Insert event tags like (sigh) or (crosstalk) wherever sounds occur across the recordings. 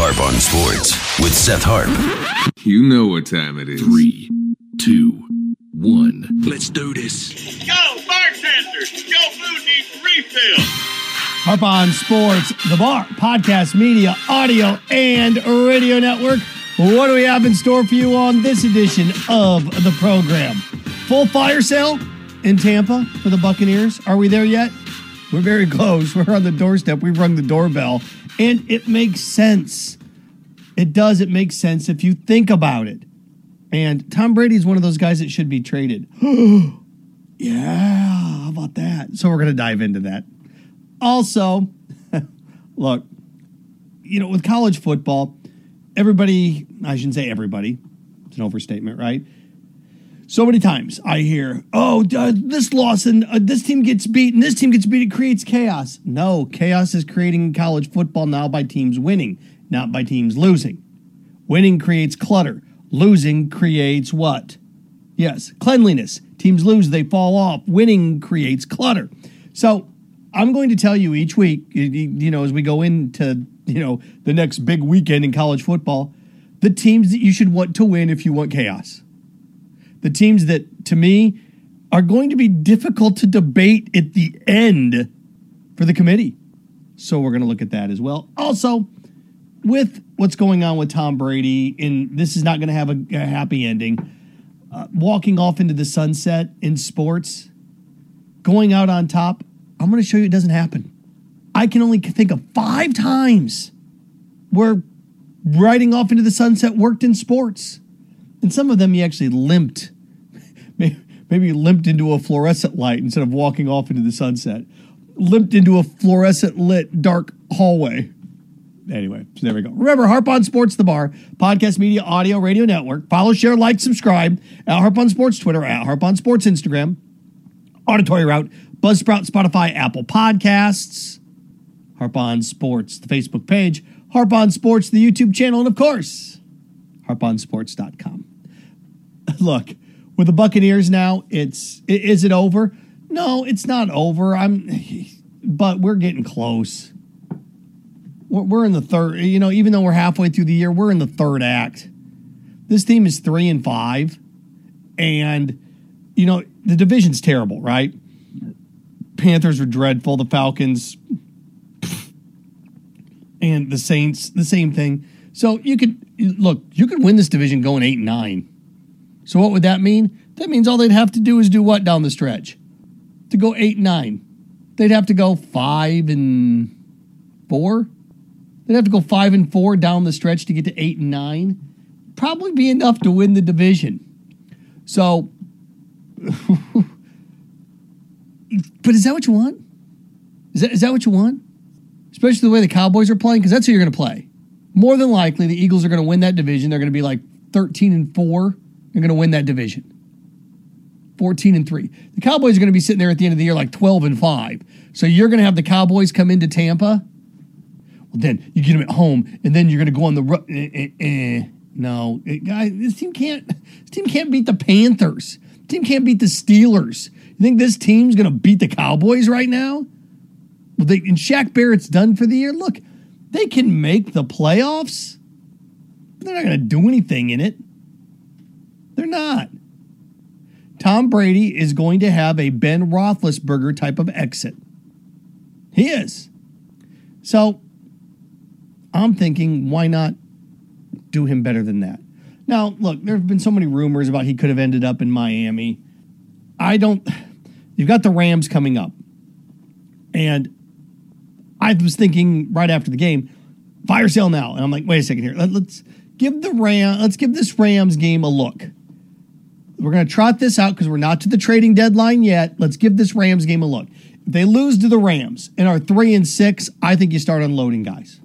Harp on Sports with Seth Harp. You know what time it is. Three, two, one. Let's do this. Go, bartender! Your food needs refill. Harp on Sports, the bar, podcast, media, audio, and radio network. What do we have in store for you on this edition of the program? Full fire sale in Tampa for the Buccaneers. Are we there yet? We're very (laughs) close. We're on the doorstep. We've rung the doorbell. And it makes sense. It does. It makes sense if you think about it. And Tom Brady is one of those guys that should be traded. (gasps) yeah, how about that? So we're going to dive into that. Also, (laughs) look, you know, with college football, everybody, I shouldn't say everybody, it's an overstatement, right? So many times I hear, oh, uh, this loss and uh, this team gets beaten, this team gets beat, it creates chaos. No, chaos is creating college football now by teams winning, not by teams losing. Winning creates clutter, losing creates what? Yes, cleanliness. Teams lose, they fall off. Winning creates clutter. So I'm going to tell you each week, you know, as we go into, you know, the next big weekend in college football, the teams that you should want to win if you want chaos the teams that, to me, are going to be difficult to debate at the end for the committee. So we're going to look at that as well. Also, with what's going on with Tom Brady, and this is not going to have a, a happy ending, uh, walking off into the sunset in sports, going out on top, I'm going to show you it doesn't happen. I can only think of five times where riding off into the sunset worked in sports. And some of them he actually limped, (laughs) maybe limped into a fluorescent light instead of walking off into the sunset. Limped into a fluorescent lit dark hallway. Anyway, so there we go. Remember, Harp on Sports, the bar, podcast, media, audio, radio network. Follow, share, like, subscribe at Harp on Sports Twitter, at Harp on Sports Instagram, Auditory Route, Buzzsprout, Spotify, Apple Podcasts, Harp on Sports, the Facebook page, Harp on Sports, the YouTube channel, and of course, harponsports.com. Look, with the Buccaneers now, it's is it over? No, it's not over. I'm, but we're getting close. We're in the third. You know, even though we're halfway through the year, we're in the third act. This team is three and five, and you know the division's terrible, right? Panthers are dreadful. The Falcons and the Saints, the same thing. So you could look, you could win this division going eight and nine. So what would that mean? That means all they'd have to do is do what down the stretch? To go eight and nine. They'd have to go five and four. They'd have to go five and four down the stretch to get to eight and nine. Probably be enough to win the division. So, (laughs) but is that what you want? Is that, is that what you want? Especially the way the Cowboys are playing? Because that's who you're going to play. More than likely, the Eagles are going to win that division. They're going to be like 13 and 4. They're going to win that division. 14 and 3. The Cowboys are going to be sitting there at the end of the year like 12 and 5. So you're going to have the Cowboys come into Tampa. Well, then you get them at home, and then you're going to go on the road. Eh, eh, eh. No, guys, this team can't. This team can't beat the Panthers. This team can't beat the Steelers. You think this team's going to beat the Cowboys right now? Well, they, and Shaq Barrett's done for the year. Look, they can make the playoffs. They're not going to do anything in it. Not. Tom Brady is going to have a Ben Roethlisberger type of exit. He is. So I'm thinking, why not do him better than that? Now, look, there have been so many rumors about he could have ended up in Miami. I don't. You've got the Rams coming up. And I was thinking right after the game, fire sale now. And I'm like, wait a second here. Let, us give the Ram, let's give this Rams game a look. We're going to trot this out because we're not to the trading deadline yet. Let's give this Rams game a look. If they lose to the Rams and are three and six, I think you start unloading guys.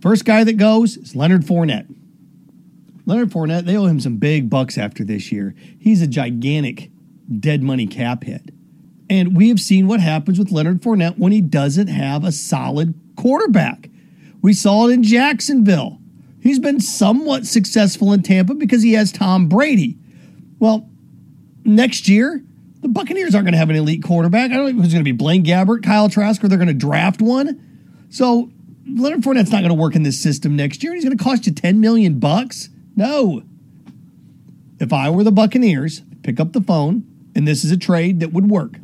First guy that goes is Leonard Fournette. Leonard Fournette, they owe him some big bucks after this year. He's a gigantic dead money cap hit. And we have seen what happens with Leonard Fournette when he doesn't have a solid quarterback. We saw it in Jacksonville. He's been somewhat successful in Tampa because he has Tom Brady. Well, next year, the Buccaneers aren't going to have an elite quarterback. I don't know who's going to be Blaine Gabbert, Kyle Trask, or they're going to draft one. So Leonard Fournette's not going to work in this system next year. He's going to cost you 10 million bucks. No. If I were the Buccaneers, pick up the phone, and this is a trade that would work.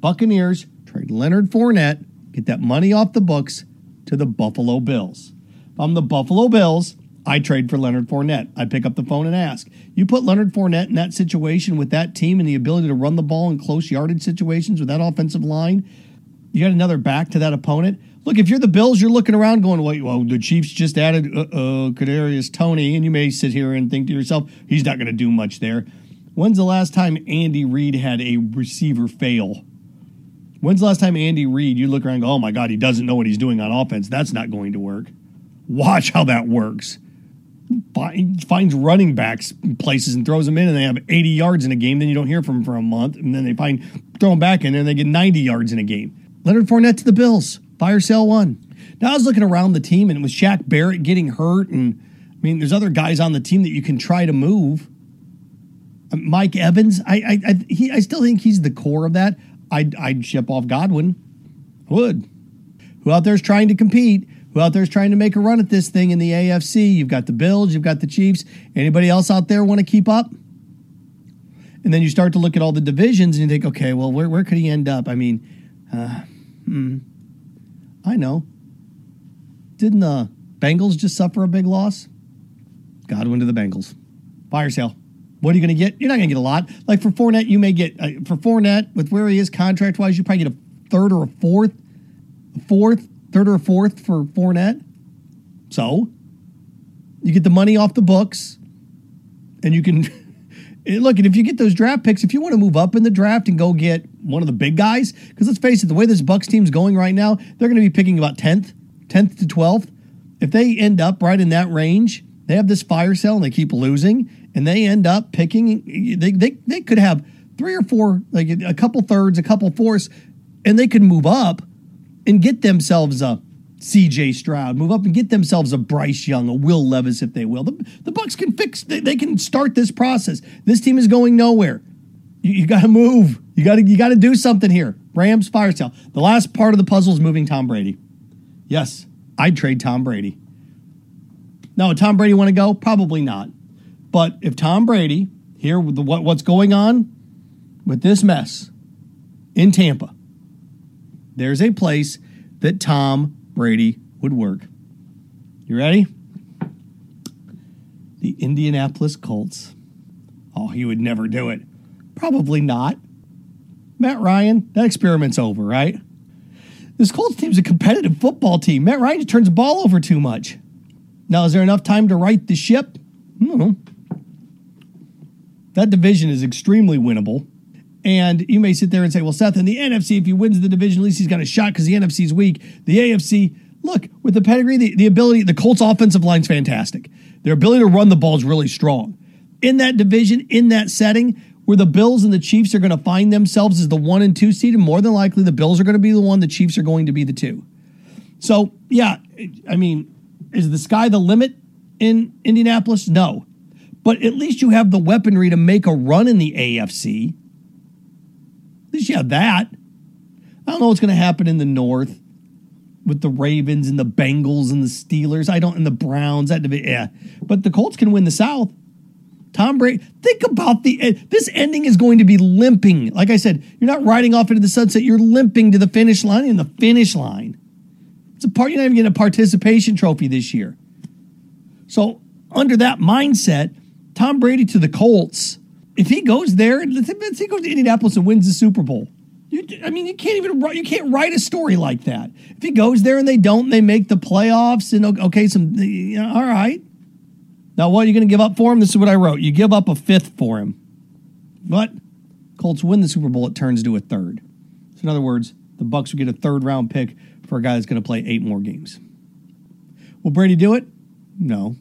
Buccaneers trade Leonard Fournette, get that money off the books to the Buffalo Bills. If I'm the Buffalo Bills, I trade for Leonard Fournette. I pick up the phone and ask. You put Leonard Fournette in that situation with that team and the ability to run the ball in close yardage situations with that offensive line, you got another back to that opponent. Look, if you're the Bills, you're looking around going, "Wait, well, the Chiefs just added uh oh Kadarius Toney, and you may sit here and think to yourself, "He's not going to do much there." When's the last time Andy Reid had a receiver fail? When's the last time Andy Reid you look around go, "Oh my God, he doesn't know what he's doing on offense"? That's not going to work. Watch how that works. Finds running backs places and throws them in, and they have 80 yards in a game. Then you don't hear from them for a month, and then they find throw them back in, and they get 90 yards in a game. Leonard Fournette to the Bills. Fire sale one. Now I was looking around the team and it was Shaq Barrett getting hurt, and I mean, there's other guys on the team that you can try to move. Uh, Mike Evans, I I I, he, I still think he's the core of that. I'd I'd ship off Godwin. Would. Who out there's trying to compete? Who out there's trying to make a run at this thing in the AFC? You've got the Bills, you've got the Chiefs. Anybody else out there want to keep up? And then you start to look at all the divisions and you think, okay, well, where, where could he end up? I mean, uh, hmm. I know. Didn't the Bengals just suffer a big loss? Godwin to the Bengals. Fire sale. What are you going to get? You're not going to get a lot. Like for Fournette, you may get, uh, for Fournette, with where he is contract wise, you probably get a third or a fourth, a fourth, third or fourth for Fournette. So you get the money off the books and you can. (laughs) look, and if you get those draft picks, if you want to move up in the draft and go get one of the big guys, because let's face it, the way this Bucks team's going right now, they're going to be picking about 10th, 10th to 12th. If they end up right in that range, they have this fire sale and they keep losing, and they end up picking, they, they, they could have three or four, like a couple thirds, a couple fourths, and they could move up and get themselves a CJ Stroud, move up and get themselves a Bryce Young, a Will Levis if they will. The, the Bucks can fix they, they can start this process. This team is going nowhere. You, you got to move. You got to you got to do something here. Rams fire sale. The last part of the puzzle is moving Tom Brady. Yes, I'd trade Tom Brady. Would Tom Brady want to go? Probably not. But if Tom Brady here with what, what's going on with this mess in Tampa, there's a place that Tom Brady would work. You ready? The Indianapolis Colts. Oh, he would never do it. Probably not. Matt Ryan, that experiment's over, right? This Colts team's a competitive football team. Matt Ryan just turns the ball over too much. Now, is there enough time to right the ship? I don't know. That division is extremely winnable. And you may sit there and say, well, Seth, in the NFC, if he wins the division, at least he's got a shot because the NFC is weak. The AFC, look, with the pedigree, the, the ability, the Colts' offensive line's fantastic. Their ability to run the ball is really strong. In that division, in that setting, where the Bills and the Chiefs are going to find themselves as the one and two seed, and more than likely the Bills are going to be the one, the Chiefs are going to be the two. So, yeah, I mean, is the sky the limit in Indianapolis? No. But at least you have the weaponry to make a run in the AFC least you have that. I don't know what's going to happen in the North with the Ravens and the Bengals and the Steelers. I don't, and the Browns. That yeah, but the Colts can win the South. Tom Brady. Think about the eh, this ending is going to be limping. Like I said, you're not riding off into the sunset. You're limping to the finish line. In the finish line, it's a part. You're not even getting a participation trophy this year. So under that mindset, Tom Brady to the Colts if he goes there, let's, he goes to Indianapolis and wins the Super Bowl. You, I mean, you can't even you can't write a story like that. If he goes there and they don't, they make the playoffs, and okay, some you know, all right. Now, what are you going to give up for him? This is what I wrote. You give up a fifth for him. But Colts win the Super Bowl, it turns to a third. So, in other words, the Bucks will get a third round pick for a guy that's going to play eight more games. Will Brady do it? No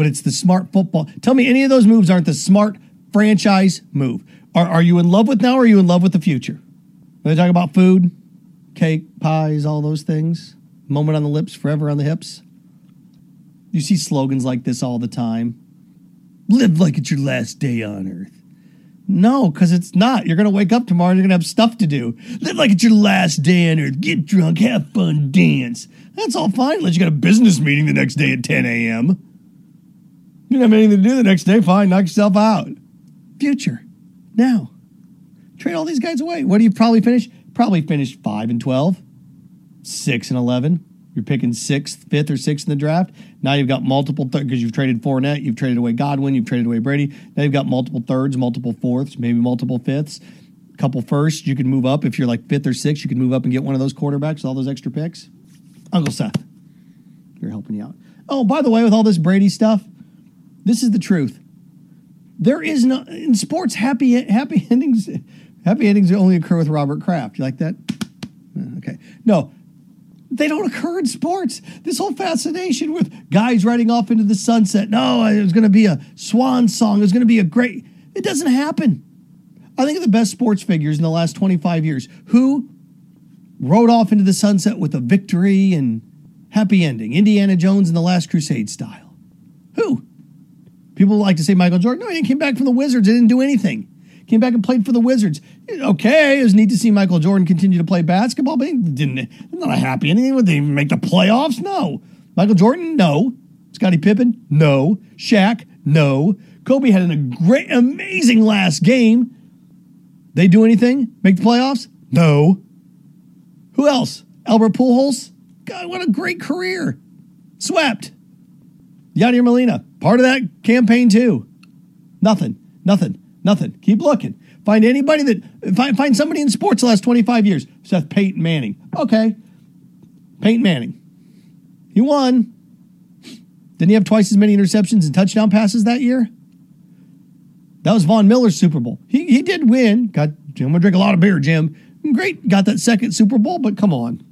but it's the smart football. Tell me any of those moves aren't the smart franchise move. Are, are you in love with now or are you in love with the future? When they talk about food, cake, pies, all those things, moment on the lips, forever on the hips. You see slogans like this all the time. Live like it's your last day on earth. No, because it's not. You're going to wake up tomorrow and you're going to have stuff to do. Live like it's your last day on earth. Get drunk, have fun, dance. That's all fine unless you got a business meeting the next day at 10 a.m. You don't have anything to do the next day. Fine, knock yourself out. Future. Now. Trade all these guys away. What do you probably finish? Probably finish 5 and 12, 6 and 11. You're picking sixth, fifth, or sixth in the draft. Now you've got multiple because you've traded Fournette, you've traded away Godwin, you've traded away Brady. Now you've got multiple thirds, multiple fourths, maybe multiple fifths, a couple firsts. You can move up if you're like fifth or sixth. You can move up and get one of those quarterbacks, all those extra picks. Uncle Seth, you're helping you out. Oh, by the way, with all this Brady stuff, this is the truth. There is no in sports happy happy (laughs) endings. Happy endings only occur with Robert Kraft. You like that? Okay. No, they don't occur in sports. This whole fascination with guys riding off into the sunset. No, it was going to be a swan song. It was going to be a great. It doesn't happen. I think of the best sports figures in the last 25 years who rode off into the sunset with a victory and happy ending. Indiana Jones in the Last Crusade style. Who? People like to say Michael Jordan. No, he came back from the Wizards. He didn't do anything. Came back and played for the Wizards. Okay, it was neat to see Michael Jordan continue to play basketball, but he didn't. Not a happy ending. Would they make the playoffs? No. Michael Jordan? No. Scottie Pippen? No. Shaq? No. Kobe had a great, amazing last game. They do anything? Make the playoffs? No. Who else? Albert Pujols? God, what a great career. Swept. Yadier Molina, part of that campaign too. Nothing. Nothing. Nothing. Keep looking. Find anybody that find find somebody in sports the last 25 years. Seth Peyton Manning. Okay. Peyton Manning. He won. Didn't he have twice as many interceptions and touchdown passes that year? That was Von Miller's Super Bowl. He, he did win. Got I'm gonna drink a lot of beer, Jim. Great, got that second Super Bowl, but come on.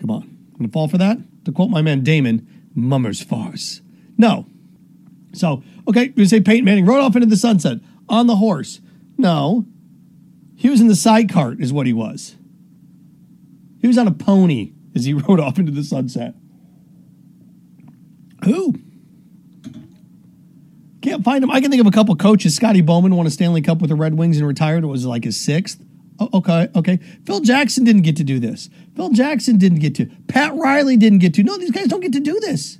Come on. Gonna fall for that? To quote my man Damon, mummer's farce. No. So, okay, you say Peyton Manning rode off into the sunset on the horse. No. He was in the side cart, is what he was. He was on a pony as he (laughs) rode off into the sunset. Who? Can't find him. I can think of a couple coaches. Scotty Bowman won a Stanley Cup with the Red Wings and retired. It was like his sixth. Oh, okay, okay. Phil Jackson didn't get to do this. Phil Jackson didn't get to. Pat Riley didn't get to. No, these guys don't get to do this.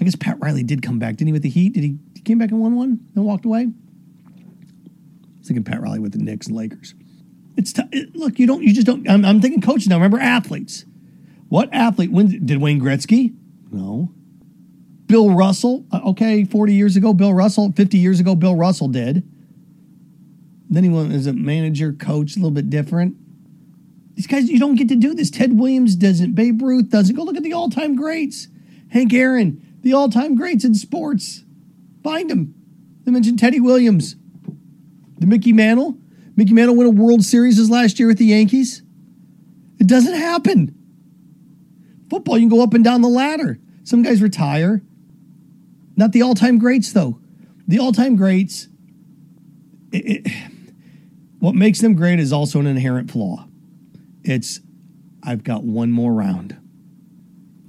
I guess Pat Riley did come back, didn't he, with the Heat? Did he, he came back and won one, then walked away? I was thinking Pat Riley with the Knicks and Lakers. It's t- it, look, you don't, you just don't. I'm, I'm thinking coaches now. Remember athletes. What athlete? When did Wayne Gretzky? No. Bill Russell. Uh, okay, 40 years ago, Bill Russell. 50 years ago, Bill Russell did. Then he went as a manager, coach, a little bit different. These guys, you don't get to do this. Ted Williams doesn't. Babe Ruth doesn't. Go look at the all-time greats. Hank Aaron, the all-time greats in sports. Find them. They mentioned Teddy Williams. The Mickey Mantle. Mickey Mantle won a World Series his last year with the Yankees. It doesn't happen. Football, you can go up and down the ladder. Some guys retire. Not the all-time greats, though. The all-time greats, it, it, what makes them great is also an inherent flaw. It's, I've got one more round.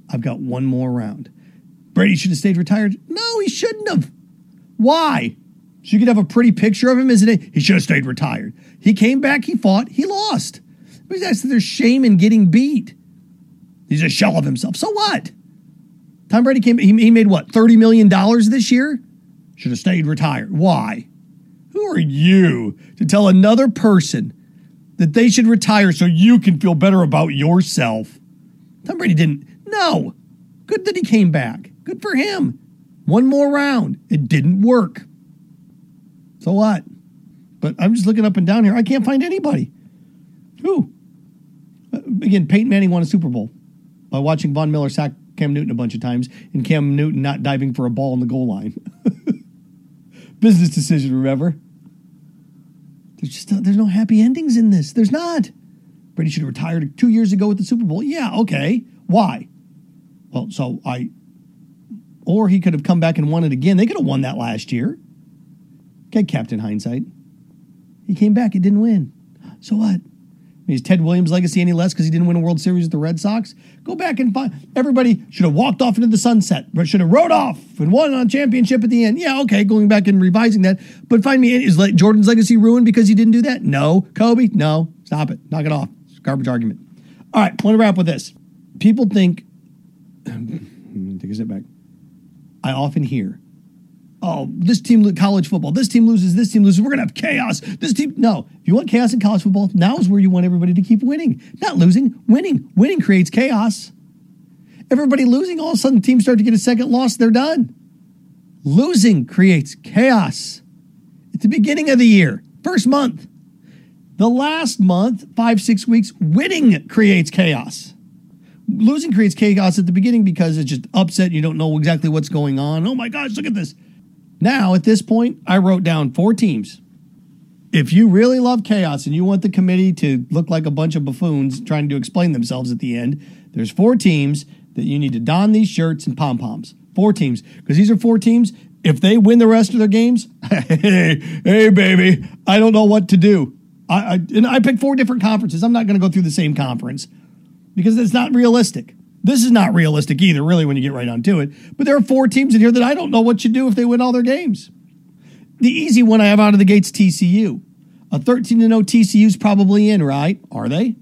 I've got one more round. Brady should have stayed retired. No, he shouldn't have. Why? So you could have a pretty picture of him isn't it? he should have stayed retired. He came back, he fought, he lost. But that's there's shame in getting beat. He's a shell of himself. So what? Tom Brady came, he, he made what, $30 million this year? Should have stayed retired. Why? Are you to tell another person that they should retire so you can feel better about yourself? Tom Brady didn't. No. Good that he came back. Good for him. One more round. It didn't work. So what? But I'm just looking up and down here. I can't find anybody. Who? Uh, Again, Peyton Manning won a Super Bowl by watching Von Miller sack Cam Newton a bunch of times and Cam Newton not diving for a ball on the goal line. (laughs) Business decision, remember? There's just no, there's no happy endings in this. There's not. Brady should have retired two years ago with the Super Bowl. Yeah, okay. Why? Well, so I, or he could have come back and won it again. They could have won that last year. Okay, Captain Hindsight. He came back, he didn't win. So what? Is Ted Williams' legacy any less because he didn't win a World Series with the Red Sox? Go back and find. Everybody should have walked off into the sunset, but should have rode off and won on championship at the end. Yeah, okay, going back and revising that. But find me, is Jordan's legacy ruined because he didn't do that? No. Kobe? No. Stop it. Knock it off. It's garbage argument. All right, want to wrap with this. People think, (coughs) take a step back. I often hear, oh, this team, college football, this team loses, this team loses, we're going to have chaos. This team, no. If you want chaos in college football, now is where you want everybody to keep winning. Not losing, winning. Winning creates chaos. Everybody losing, all of a sudden teams start to get a second loss, they're done. Losing creates chaos. At the beginning of the year, first month, the last month, five, six weeks, winning creates chaos losing creates chaos at the beginning because it's just upset. You don't know exactly what's going on. Oh my gosh, look at this. Now, at this point, I wrote down four teams. If you really love chaos and you want the committee to look like a bunch of buffoons trying to explain themselves at the end, there's four teams that you need to don these shirts and pom poms. Four teams. Because these are four teams. If they win the rest of their games, (laughs) hey, hey, baby, I don't know what to do. I, I and I picked four different conferences. I'm not going to go through the same conference because it's not realistic. This is not realistic either, really, when you get right onto it. But there are four teams in here that I don't know what you do if they win all their games. The easy one I have out of the gates TCU. A 13 0 TCU is probably in, right? Are they?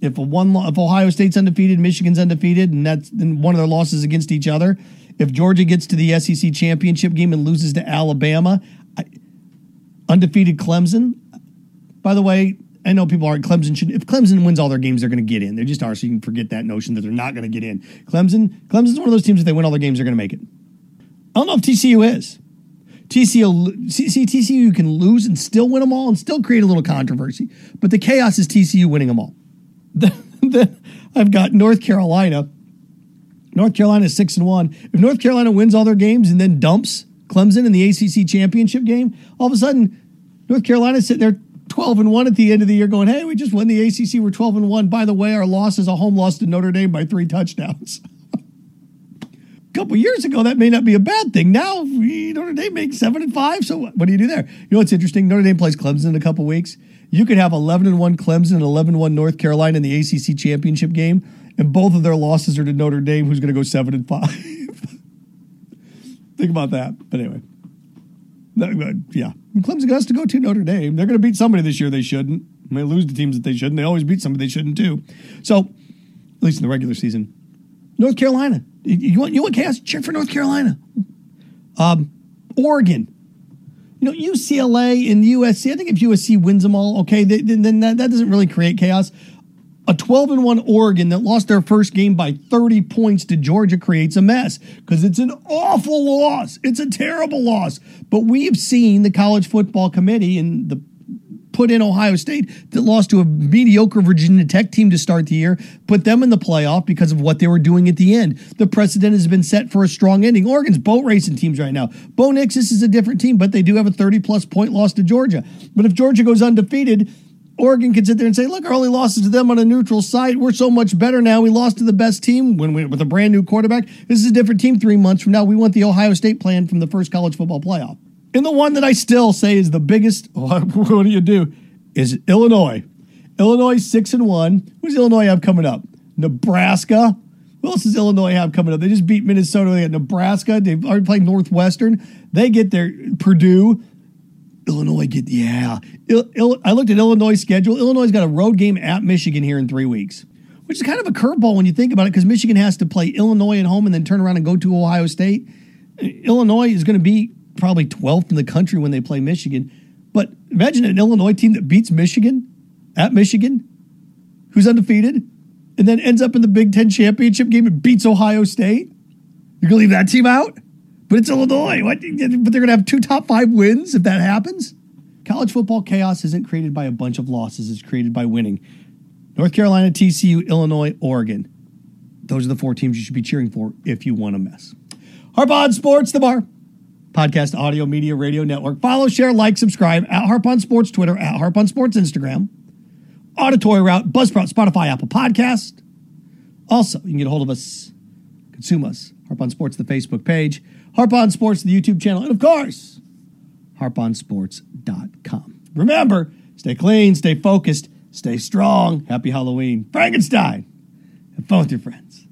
If a one if Ohio State's undefeated, Michigan's undefeated, and that's then one of their losses against each other. If Georgia gets to the SEC championship game and loses to Alabama, I, undefeated Clemson. By the way, I know people aren't Clemson should if Clemson wins all their games, they're going to get in. They just are, so you can forget that notion that they're not going to get in. Clemson, Clemson's one of those teams if they win all their games, they're going to make it. I don't know if TCU is. TCU, see, TCU can lose and still win them all and still create a little controversy. But the chaos is TCU winning them all. (laughs) then I've got North Carolina. North Carolina is six and one. If North Carolina wins all their games and then dumps Clemson in the ACC championship game, all of a sudden North Carolina's sitting there 12 and 1 at the end of the year going, hey, we just won the ACC. We're 12 and 1. By the way, our loss is a home loss to Notre Dame by three touchdowns. a (laughs) couple years ago, that may not be a bad thing. Now, we, Notre Dame makes 7 and 5. So what do you do there? You know what's interesting? Notre Dame plays Clemson in a couple weeks. You could have 11 and 1 Clemson and 11 and 1 North Carolina in the ACC championship game, and both of their losses are to Notre Dame, who's going to go 7 and 5. (laughs) Think about that. But anyway. Yeah. Clemson has to go to Notre Dame. They're going to beat somebody this year they shouldn't. They lose to teams that they shouldn't. They always beat somebody they shouldn't too. So, at least in the regular season. North Carolina. You want you want chaos? Cheer for North Carolina. Um, Oregon. You know UCLA and USC. I think if USC wins them all, okay, they, then that, that doesn't really create chaos. A 12 and 1 Oregon that lost their first game by 30 points to Georgia creates a mess because it's an awful loss. It's a terrible loss. But we have seen the college football committee and the put in Ohio State that lost to a mediocre Virginia Tech team to start the year, put them in the playoff because of what they were doing at the end. The precedent has been set for a strong ending. Oregon's boat racing teams right now. Bo Nix, this is a different team, but they do have a 30 plus point loss to Georgia. But if Georgia goes undefeated, Oregon can sit there and say, look, our only losses to them on a neutral site. We're so much better now. We lost to the best team when we, with a brand new quarterback. This is a different team three months from now. We want the Ohio State plan from the first college football playoff. And the one that I still say is the biggest, (laughs) what, do you do, is Illinois. Illinois six and one. Who's Illinois have coming up? Nebraska. Who else does Illinois have coming up? They just beat Minnesota. They got Nebraska. They've already played Northwestern. They get their Purdue. Illinois get yeah. Il, Il, I looked at Illinois' schedule. Illinois' got a road game at Michigan here in three weeks, which is kind of a curveball when you think about it, because Michigan has to play Illinois at home and then turn around and go to Ohio State. Illinois is going to be probably 12th in the country when they play Michigan. But imagine an Illinois team that beats Michigan at Michigan, who's undefeated, and then ends up in the Big Ten championship game and beats Ohio State. You're going to leave that team out? But it's Illinois. What? But they're going to have two top five wins if that happens. College football chaos isn't created by a bunch of losses, it's created by winning. North Carolina, TCU, Illinois, Oregon. Those are the four teams you should be cheering for if you want to mess. Harp on Sports, the bar. Podcast, audio, media, radio network. Follow, share, like, subscribe at Harp on Sports Twitter, at Harp on Sports Instagram. Auditory Route, Buzzsprout, Spotify, Apple Podcast. Also, you can get a hold of us, consume us, Harp on Sports, the Facebook page. Harp on Sports, the YouTube channel, and of course, harponsports.com. Remember, stay clean, stay focused, Stay strong. Happy Halloween. Frankenstein. Have fun with your friends.